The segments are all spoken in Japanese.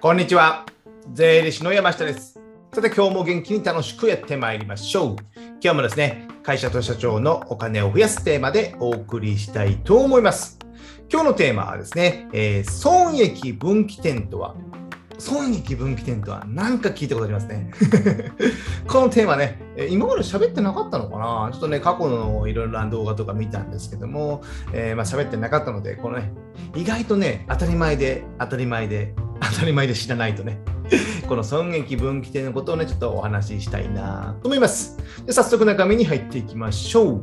こんにちは。税理士の山下です。さて、今日も元気に楽しくやってまいりましょう。今日もですね、会社と社長のお金を増やすテーマでお送りしたいと思います。今日のテーマはですね、えー損益分岐点とは、損益分岐点とは何か聞いたことありますね。このテーマね、今まで喋ってなかったのかな？ちょっとね、過去のいろいろな動画とか見たんですけども、えーまあ喋ってなかったので、このね、意外とね、当たり前で、当たり前で、当たり前で知らないとね、この損益分岐点のことをね、ちょっとお話ししたいなと思います。で早速中身に入っていきましょう。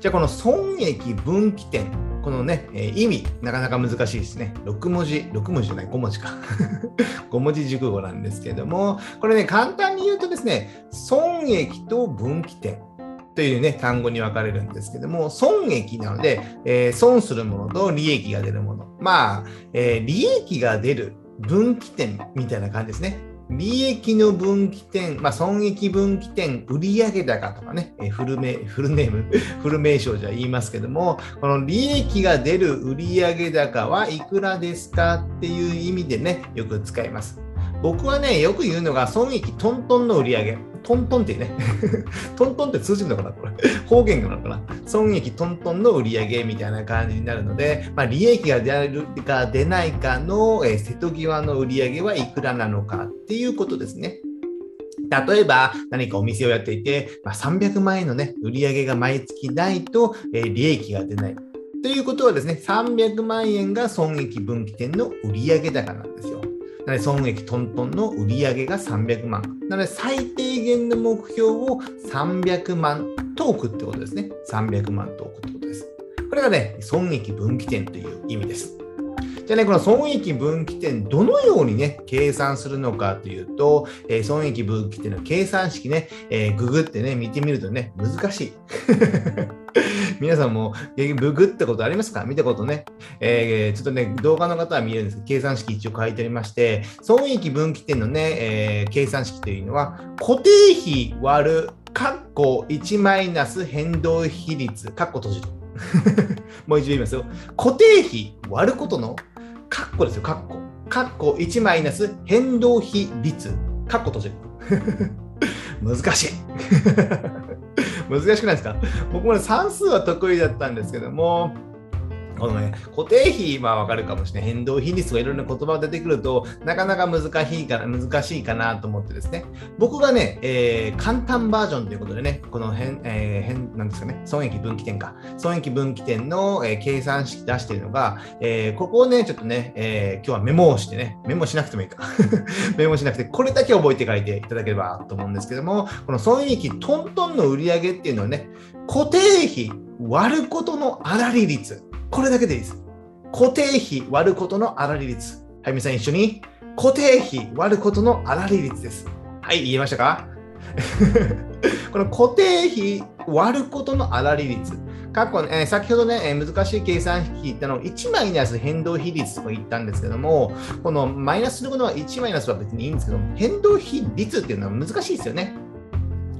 じゃあこの損益分岐点、このね、えー意味、なかなか難しいですね。6文字、6文字じゃない、5文字か。5文字熟語なんですけども、これね、簡単に言うとですね、損益と分岐点。というね、単語に分かれるんですけども、損益なので、えー損するものと利益が出るもの。まあ、えー利益が出る分岐点みたいな感じですね。利益の分岐点、まあ、損益分岐点、売上高とかね、えフルメフルネーム、フル名称じゃ言いますけども、この利益が出る売上高はいくらですかっていう意味でね、よく使います。僕はね、よく言うのが、損益トントンの売上トントンってね、トントンって通じるのかなこれ。方言なのかな損益トントンの売上みたいな感じになるので、まあ、利益が出るか出ないかの、えー瀬戸際の売り上げはいくらなのかっていうことですね。例えば何かお店をやっていて、まあ、300万円のね、売上が毎月ないと、えー利益が出ない。ということはですね、300万円が損益分岐点の売上高なんですよ。なので、損益トントンの売り上げが300万。なので、最低限の目標を300万と置くってことですね。300万と置くってことです。これがね、損益分岐点という意味です。じゃあね、この損益分岐点、どのようにね、計算するのかというと、えー損益分岐点の計算式ね、えーググってね、見てみるとね、難しい。皆さんも、えググったことありますか？見たことね。えーちょっとね、動画の方は見えるんですけど、計算式一応書いてありまして、損益分岐点のね、えー計算式というのは、固定費割る、括弧1マイナス変動比率、括弧閉じる。もう一度言いますよ。固定費割ることの、括弧ですよ、括弧。括弧1マイナス変動比率、括弧閉じる。難しい。難しくないですか？僕も、算数は得意だったんですけども、このね、固定費はわかるかもしれない。変動比率とかいろいろな言葉が出てくると、なかなか難しいかな難しいかなと思ってですね。僕がね、えー簡単バージョンということでね、この変、えー変なんですかね、損益分岐点か。損益分岐点の、えー計算式出しているのが、えーここをね、ちょっとね、えー今日はメモをしてね、メモしなくてもいいか。メモしなくて、これだけ覚えて書いていただければと思うんですけども、この損益トントンの売り上げっていうのはね、固定費割ることの粗利率。これだけでいいです。固定費割ることの粗利率。はい、皆さん一緒に。固定費割ることの粗利率です。はい、言えましたか？この固定費割ることの粗利率。過去、えー先ほどね、えー難しい計算式ったのを1マイナス変動比率とか言ったんですけども、このマイナスすることは1マイナスは別にいいんですけども、変動比率っていうのは難しいですよね。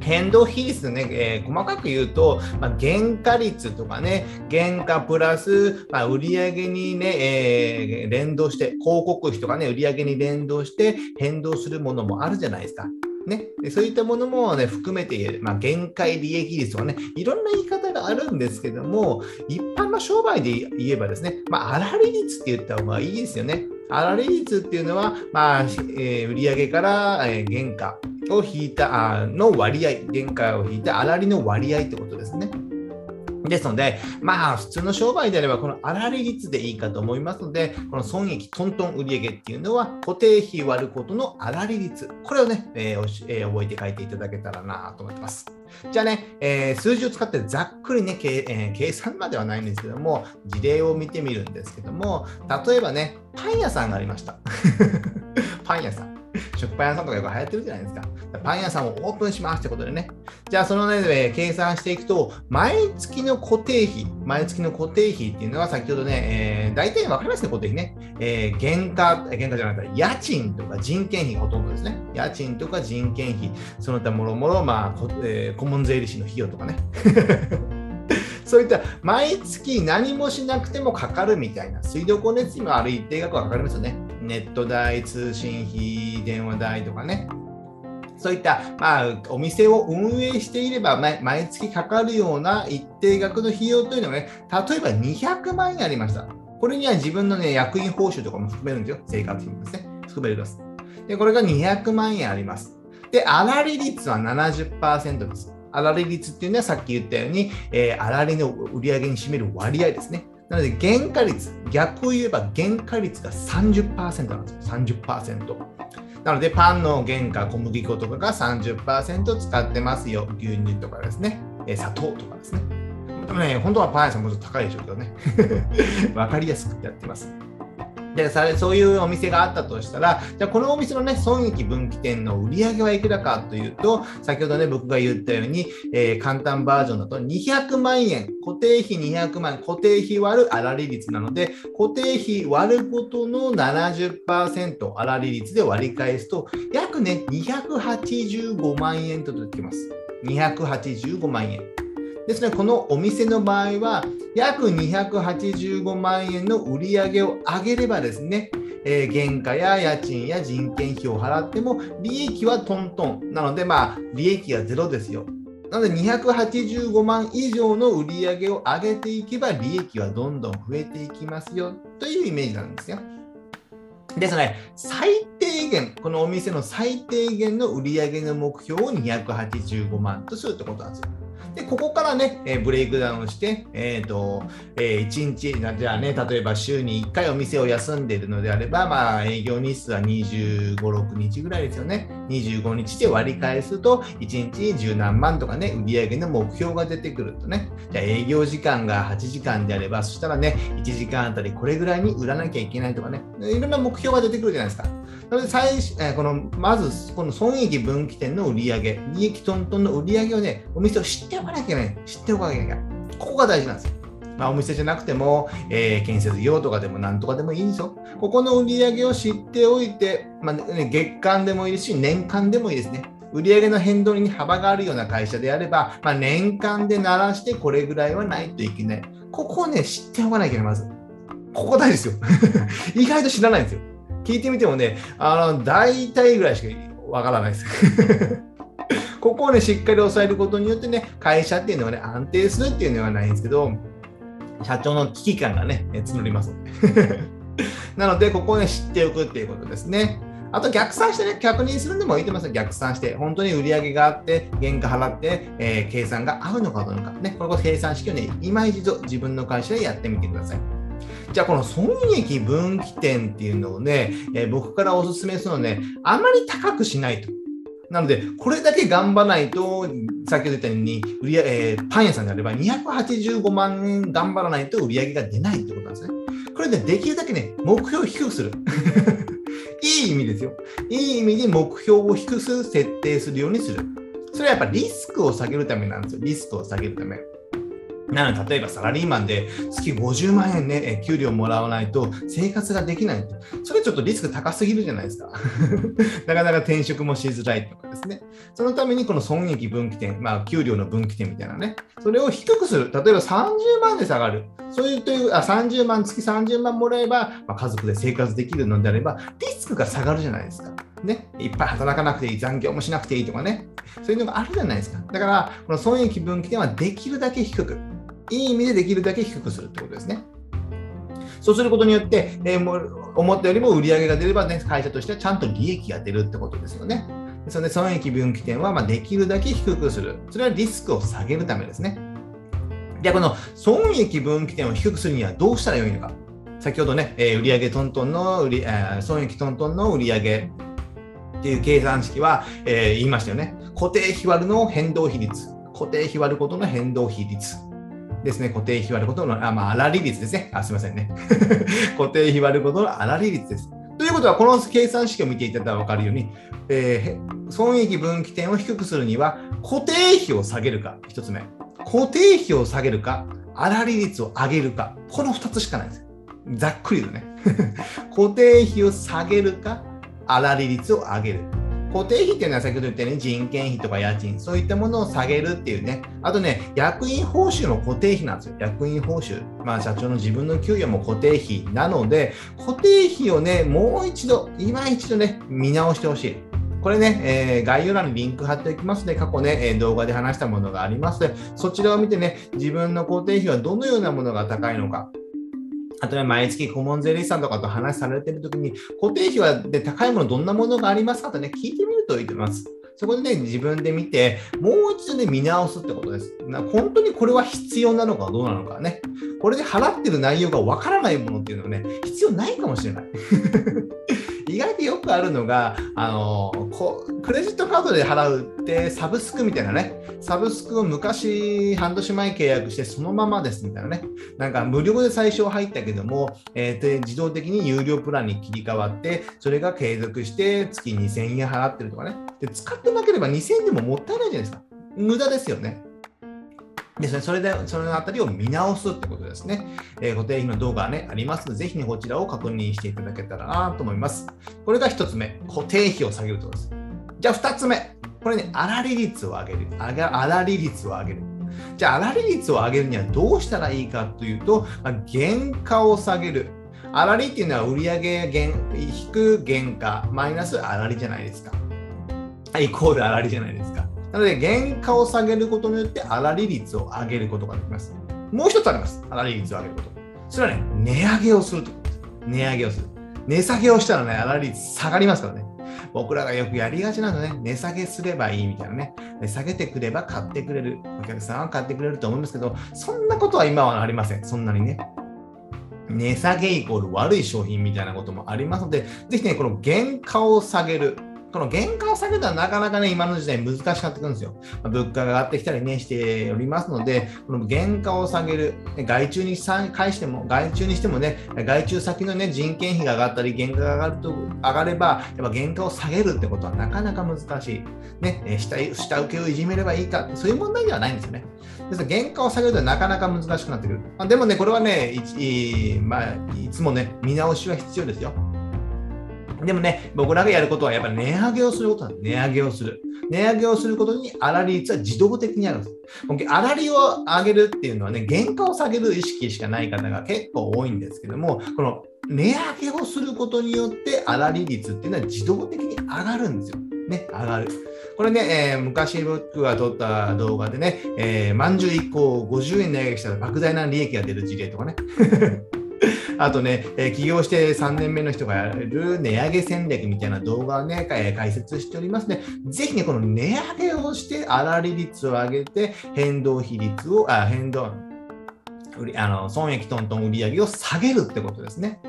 変動比率ね、えー細かく言うと、まあ、原価率とかね、原価プラス、まあ、売上にね、えー連動して、広告費とかね、売上に連動して変動するものもあるじゃないですか。ね、でそういったものも、ね、含めて、まあ、限界利益率とかね、いろんな言い方があるんですけども、一般の商売で言えばですね、まあ、粗利率って言った方がいいですよね。粗利率っていうのは、まあえー売上から、えー原価を引いたあの割合、原価を引いた粗利の割合ってことですね。ですので、まあ、普通の商売であれば、この粗利率でいいかと思いますので、この損益トントン売上っていうのは、固定費割ることの粗利率。これをね、えーおしえー覚えて書いていただけたらなと思ってます。じゃあね、えー数字を使ってざっくりね、え計算まではないんですけども、事例を見てみるんですけども、例えばね、パン屋さんがありました。パン屋さん。食パン屋さんとかよく流行ってるじゃないですか。パン屋さんをオープンしますってことでね。じゃあそのね、えー計算していくと、毎月の固定費、毎月の固定費っていうのは先ほどね、えー大体わかりますね、固定費ね。えー原価、原価じゃなくて、家賃とか人件費がほとんどですね。家賃とか人件費、その他もろもろ、まあ、こえー顧問税理士の費用とかね。そういった毎月何もしなくてもかかるみたいな、水道光熱費もある一定額はかかりますよね。ネット代、通信費、電話代とかね、そういった、まあ、お店を運営していれば毎月かかるような一定額の費用というのがね、例えば200万円ありました。これには自分のね、役員報酬とかも含めるんですよ。生活費もですね。含めます。で、これが200万円あります。で、粗利率は70%です。粗利率っていうのはさっき言ったように、えー、粗利の売り上げに占める割合ですね。なので、原価率、逆を言えば原価率が30%なんですよ。30%。なので、パンの原価、小麦粉とかが30%使ってますよ。牛乳とかですね。砂糖とかですね。でもね、本当はパン屋さんもちょっと高いでしょうけどね。分かりやすくやってます。でそういうお店があったとしたら、じゃあこのお店のね、損益分岐点の売り上げはいくらかというと、先ほどね、僕が言ったように、えー、簡単バージョンだと200万円、固定費200万、固定費割る粗利率なので、固定費割ることの70%粗利率で割り返すと、約ね、285万円と出てきます。285万円。ですね、このお店の場合は、約285万円の売り上げを上げればですね、えー、原価や家賃や人件費を払っても、利益はトントン。なので、まあ、利益がゼロですよ。なので、285万以上の売り上げを上げていけば、利益はどんどん増えていきますよというイメージなんですよ。ですね、最低限、このお店の最低限の売り上げの目標を285万とするってことなんですよ。で、ここからね、えブレイクダウンして、えっ、ー、と、えー、1日、じゃあね、例えば週に1回お店を休んでいるのであれば、まあ、営業日数は25、6日ぐらいですよね。25日で割り返すと、1日に十何万とかね、売上の目標が出てくるとね。じゃあ営業時間が8時間であれば、そしたらね、1時間あたりこれぐらいに売らなきゃいけないとかね、いろんな目標が出てくるじゃないですか。なので最初、えこのまずこの損益分岐点の売り上げ、利益トントンの売り上げをね、お店を知っておかなきゃいけない。知っておかなきゃいけない。ここが大事なんですよ。まあ、お店じゃなくても、えー、建設業とかでも何とかでもいいんですよ。ここの売り上げを知っておいて、まあね、月間でもいいし、年間でもいいですね。売上の変動に幅があるような会社であれば、まあ、年間で鳴らしてこれぐらいはないといけない。ここをね、知っておかなきゃいけない、まず。ここ大事ですよ。意外と知らないんですよ。聞いてみてもね、あの、大体ぐらいしかわからないです。ここをね、しっかり押さえることによってね、会社っていうのはね、安定するっていうのはないんですけど、社長の危機感がね、募りますので。なので、ここをね、知っておくっていうことですね。あと逆算してね、確認するのもいいと思います逆算して、本当に売り上げがあって、原価払って、えー、計算が合うのかどうか。ね、この計算式をね、今一度自分の会社でやってみてください。じゃあこの損益分岐点っていうのをね、えー、僕からお勧めするのね、あまり高くしないと。なので、これだけ頑張らないと、先ほど言ったように、売りえー、パン屋さんであれば285万円頑張らないと売り上げが出ないってことなんですね。これで、ね、できるだけね、目標を低くする。いい意味ですよ。いい意味で目標を低く設定するようにする。それはやっぱリスクを下げるためなんですよ。リスクを下げるため。なので、例えばサラリーマンで月50万円ね、給料もらわないと生活ができない。それちょっとリスク高すぎるじゃないですか。なかなか転職もしづらいとかですね。そのためにこの損益分岐点、まあ、給料の分岐点みたいなね、それを低くする。例えば30万で下がる。そういうというあ30万、月30万もらえば、まあ、家族で生活できるのであれば、リスクが下がるじゃないですか。ね、いっぱい働かなくていい、残業もしなくていいとかね、そういうのがあるじゃないですか。だから、この損益分岐点はできるだけ低く。いい意味でできるだけ低くするってことですね。そうすることによって、えー、思ったよりも売り上げが出れば、ね、会社としてはちゃんと利益が出るってことですよね。それで損益分岐点はまできるだけ低くする。それはリスクを下げるためですね。では、この損益分岐点を低くするにはどうしたらよいのか。先ほどね、えー、売上トントンの売り、えー、損益トントンの売上っていう計算式は、えー、言いましたよね。固定費割るの変動比率。固定費割ることの変動比率。ですね、固定費割ることの、あ、まあ、粗利率ですね。あ、すみませんね。固定費割ることの粗利率です。ということは、この計算式を見ていただいたら分かるように、えー、損益分岐点を低くするには、固定費を下げるか、1つ目。固定費を下げるか、粗利率を上げるか、この2つしかないんです。ざっくりとね。固定費を下げるか、粗利率を上げる。固定費っていうのは先ほど言ったように人件費とか家賃、そういったものを下げるっていうね。あとね、役員報酬の固定費なんですよ。役員報酬。まあ社長の自分の給与も固定費なので、固定費をね、もう一度、今一度ね、見直してほしい。これね、えー、概要欄にリンク貼っておきますので、過去ね、え動画で話したものがありますので、そちらを見てね、自分の固定費はどのようなものが高いのか、あとね、毎月顧問税理士さんとかと話されてるときに、固定費はで高いものどんなものがありますかとね、聞いてるといいと思います。そこでね、自分で見て、もう一度ね、見直すってことです。な本当にこれは必要なのかどうなのかね。これで払ってる内容がわからないものっていうのはね、必要ないかもしれない。くあるのが、あのこクレジットカードで払うってサブスクみたいなね、サブスクを昔、半年前契約してそのままですみたいなね、なんか無料で最初入ったけども、えー、で自動的に有料プランに切り替わって、それが継続して月2000円払ってるとかね、で使ってなければ2000円でももったいないじゃないですか。無駄ですよね。ですね、それで、そのあたりを見直すってことですね。えー、固定費の動画ね、ありますので、ぜひね、こちらを確認していただけたらなと思います。これが1つ目、固定費を下げるとです。じゃあ2つ目、これね、粗利率を上げる。粗利率を上げる。じゃあ、粗利率を上げるにはどうしたらいいかというと、まあ、原価を下げる。粗利っていうのは売上減引く原価マイナス粗利じゃないですか。イコール粗利じゃないですか。なので、原価を下げることによって粗利率を上げることができます。もう一つあります。粗利率を上げること。それはね、値上げをするということです。値上げをする。値下げをしたらね、粗利率下がりますからね。僕らがよくやりがちなのね、値下げすればいいみたいなね。値下げてくれば買ってくれる。お客さんは買ってくれると思いますけど、そんなことは今はありません。そんなにね。値下げイコール悪い商品みたいなこともありますので、ぜひね、この原価を下げる。この原価を下げたらなかなかね、今の時代難しくなってくるんですよ。ま、物価が上がってきたりね、しておりますので、この原価を下げる、外注に返しても、外注にしてもね、外注先のね、人件費が上がったり、原価が上がると、上がれば、やっぱ原価を下げるってことはなかなか難しい。ね、下下請けをいじめればいいか、そういう問題ではないんですよね。ですから原価を下げるとなかなか難しくなってくる。ま、でもね、これはねいまあ、いつもね、見直しは必要ですよ。でもね、僕らがやることはやっぱり値上げをすることなん値上げをする。値上げをすることに粗利率は自動的にあるんです。粗利を上げるっていうのはね、原価を下げる意識しかない方が結構多いんですけども、この値上げをすることによって粗利率っていうのは自動的に上がるんですよ。ね、上がる。これね、えー、昔僕が撮った動画でね、えー、まんじゅう1個50円値上げしたら莫大な利益が出る事例とかね。あとね、え、起業して3年目の人がやる値上げ戦略みたいな動画をね、え、解説しておりますの、で、ぜひね、この値上げをして粗利率を上げて、変動比率を、あ、変動、あの損益トントン売り上げを下げるってことですね。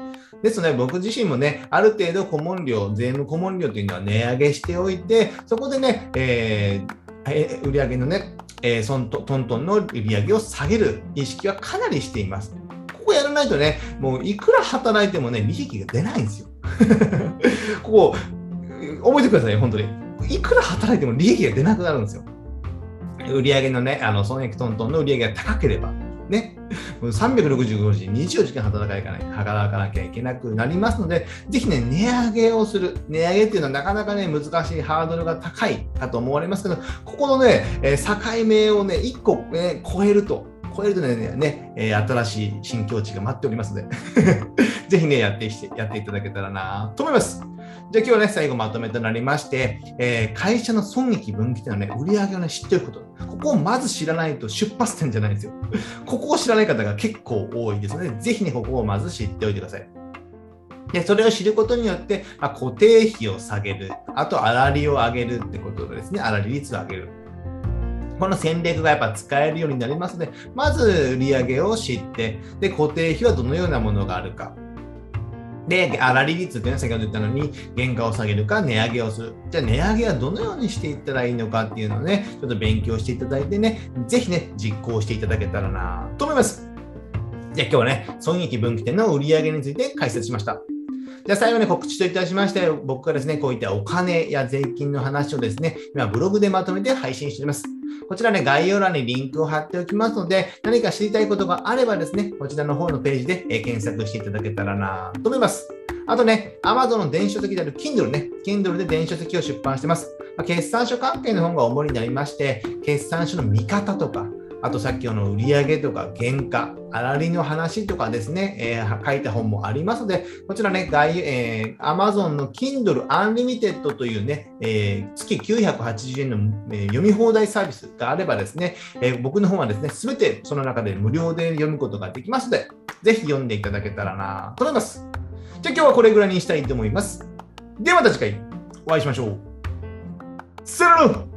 ですので、僕自身もね、ある程度顧問料、税務顧問料というのは値上げしておいて、そこでね、えー、売上のね、えー、トントンの売り上げを下げる意識はかなりしています。ないとね、もういくら働いてもね、利益が出ないんですよ。ここ、覚えてください、本当に。いくら働いても利益が出なくなるんですよ。売上のね、あの損益トントンの売上が高ければ、ね、365時、24時間働かない、働かなきゃいけなくなりますので、ぜひね、値上げをする。値上げっていうのはなかなかね、難しいハードルが高いかと思われますけど、ここのね、え境目をね、1個、ね、超えると、超えるとね、ねえ、新しい新境地が待っておりますので ぜひね、やってやっていただけたらなと思います。じゃあ今日はね、最後まとめとなりまして、えー、会社の損益分岐点のね、売り上げをね、知っておくこと。ここをまず知らないと出発点じゃないんですよ。ここを知らない方が結構多いですので、ぜひね、ここをまず知っておいてください。で、それを知ることによって、まあ、固定費を下げる。あと、粗利を上げるってことですね。粗利率を上げる。この戦略がやっぱ使えるようになりますので、まず売上を知って、で、固定費はどのようなものがあるか。で、粗利率っていうのは先ほど言ったのに、原価を下げるか値上げをする。じゃあ値上げはどのようにしていったらいいのかっていうのをね、ちょっと勉強していただいてね、ぜひね、実行していただけたらなと思います。じゃあ今日はね、損益分岐点の売上について解説しました。じゃあ最後に告知といたしまして、僕がですね、こういったお金や税金の話をですね、今ブログでまとめて配信しています。こちらね、概要欄にリンクを貼っておきますので、何か知りたいことがあればですね、こちらの方のページで検索していただけたらなと思います。あとね、Amazon の電子書籍である Kindle ね、Kindle で電子書籍を出版してます。ま、決算書関係の本が主になりまして、決算書の見方とか、あとさっきの売上とか原価、粗利の話とかですね、えー、書いた本もありますので、こちらね、概えー、Amazon の Kindle Unlimited というね、えー、月980円の、えー、読み放題サービスがあればですね、えー、僕の本はですね、すべてその中で無料で読むことができますので、ぜひ読んでいただけたらなと思います。じゃあ今日はこれぐらいにしたいと思います。ではまた次回お会いしましょう。さよなら